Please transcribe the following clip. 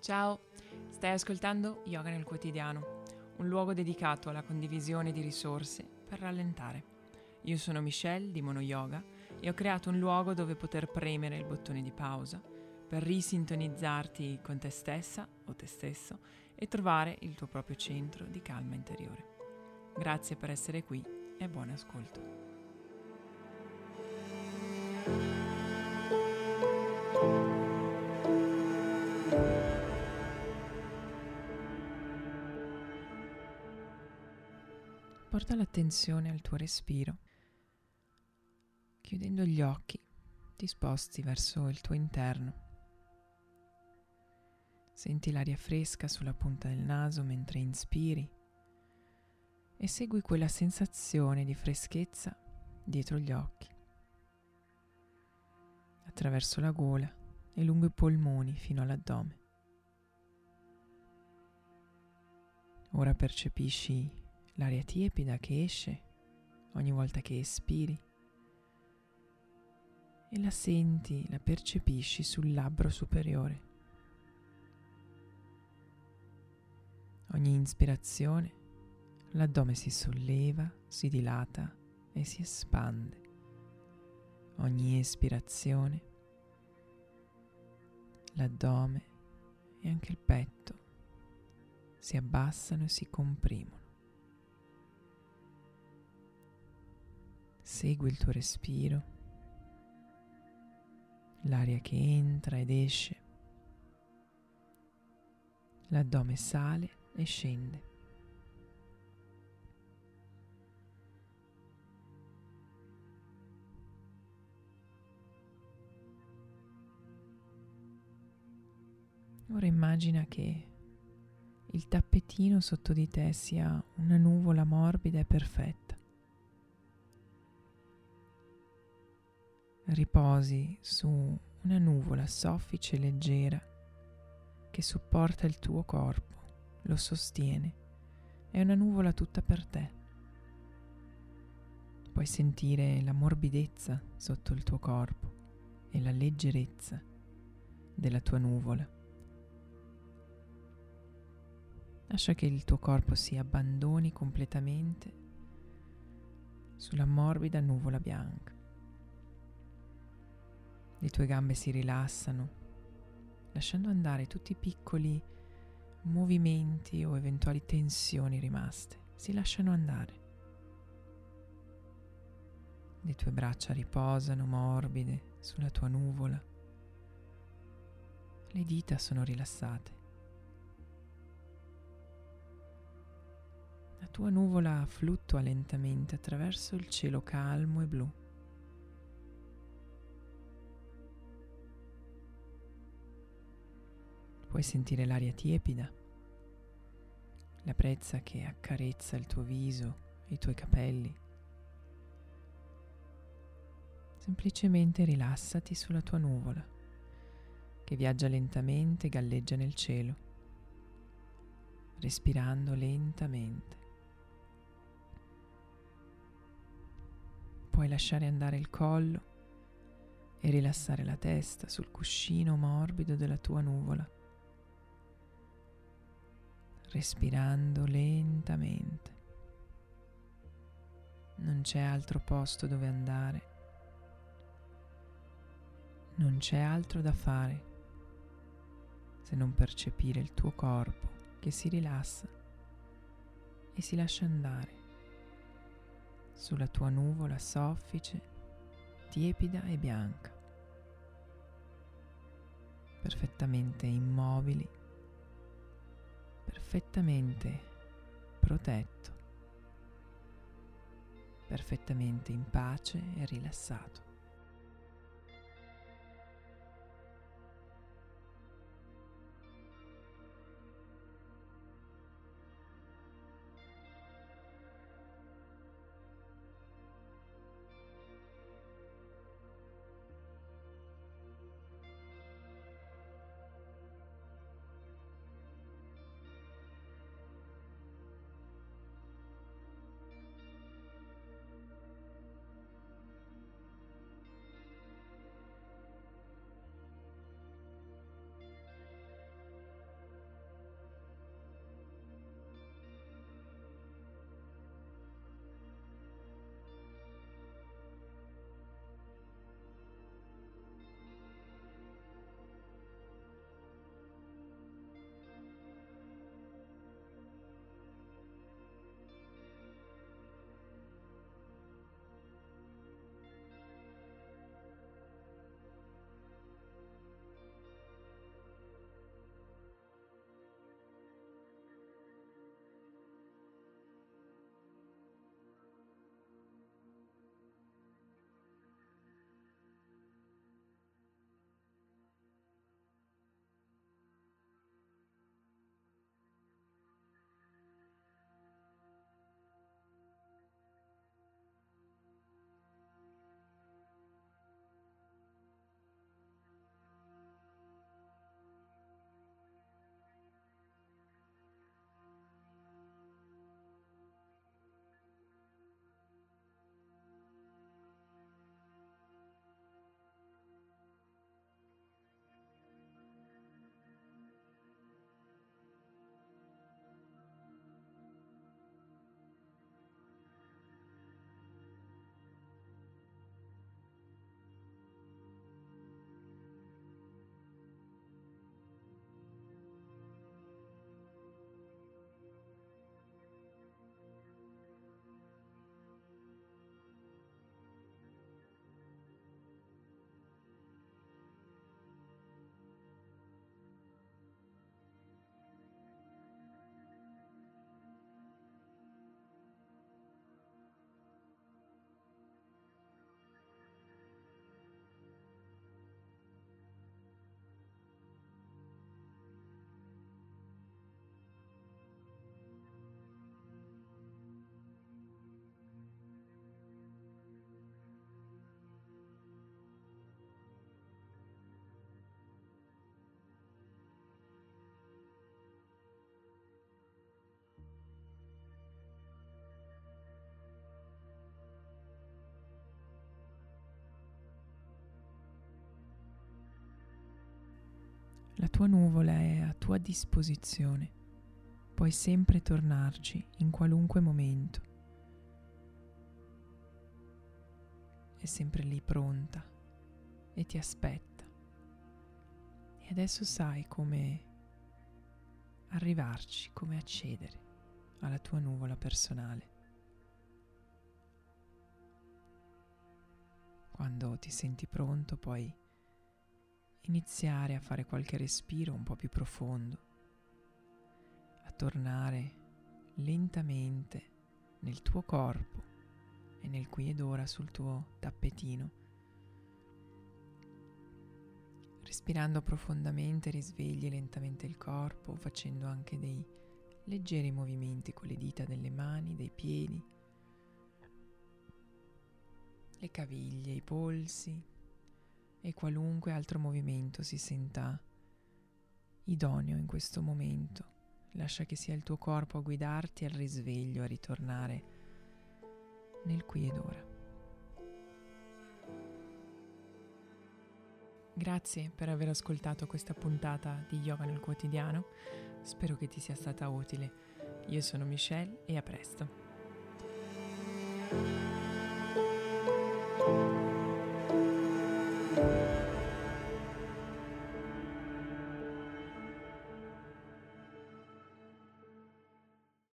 Ciao, stai ascoltando Yoga nel quotidiano, un luogo dedicato alla condivisione di risorse per rallentare. Io sono Michelle di Mono Yoga e ho creato un luogo dove poter premere il bottone di pausa per risintonizzarti con te stessa o te stesso e trovare il tuo proprio centro di calma interiore. Grazie per essere qui e buon ascolto. Porta l'attenzione al tuo respiro. Chiudendo gli occhi, ti sposti verso il tuo interno. Senti l'aria fresca sulla punta del naso mentre inspiri e segui quella sensazione di freschezza dietro gli occhi, attraverso la gola e lungo i polmoni fino all'addome. Ora percepisci l'aria tiepida che esce ogni volta che espiri e la senti, la percepisci sul labbro superiore. Ogni ispirazione, l'addome si solleva, si dilata e si espande. Ogni espirazione, l'addome e anche il petto si abbassano e si comprimono. Segui il tuo respiro, l'aria che entra ed esce, l'addome sale e scende. Ora immagina che il tappetino sotto di te sia una nuvola morbida e perfetta. Riposi su una nuvola soffice e leggera che supporta il tuo corpo, lo sostiene. È una nuvola tutta per te. Puoi sentire la morbidezza sotto il tuo corpo e la leggerezza della tua nuvola. Lascia che il tuo corpo si abbandoni completamente sulla morbida nuvola bianca. Le tue gambe si rilassano, lasciando andare tutti i piccoli movimenti o eventuali tensioni rimaste. Si lasciano andare. Le tue braccia riposano morbide sulla tua nuvola. Le dita sono rilassate. La tua nuvola fluttua lentamente attraverso il cielo calmo e blu. Puoi sentire l'aria tiepida, la brezza che accarezza il tuo viso e i tuoi capelli. Semplicemente rilassati sulla tua nuvola che viaggia lentamente e galleggia nel cielo, respirando lentamente. Puoi lasciare andare il collo e rilassare la testa sul cuscino morbido della tua nuvola respirando lentamente. Non c'è altro posto dove andare, non c'è altro da fare se non percepire il tuo corpo che si rilassa e si lascia andare sulla tua nuvola soffice, tiepida e bianca, perfettamente immobili perfettamente protetto, perfettamente in pace e rilassato. La tua nuvola è a tua disposizione. Puoi sempre tornarci in qualunque momento. È sempre lì pronta e ti aspetta. E adesso sai come arrivarci, come accedere alla tua nuvola personale. Quando ti senti pronto puoi iniziare a fare qualche respiro un po' più profondo, a tornare lentamente nel tuo corpo e nel qui ed ora sul tuo tappetino. Respirando profondamente risvegli lentamente il corpo, facendo anche dei leggeri movimenti con le dita delle mani, dei piedi, le caviglie, i polsi e qualunque altro movimento si senta idoneo in questo momento. Lascia che sia il tuo corpo a guidarti al risveglio, a ritornare nel qui ed ora. Grazie per aver ascoltato questa puntata di Yoga nel quotidiano, spero che ti sia stata utile. Io sono Michelle e a presto.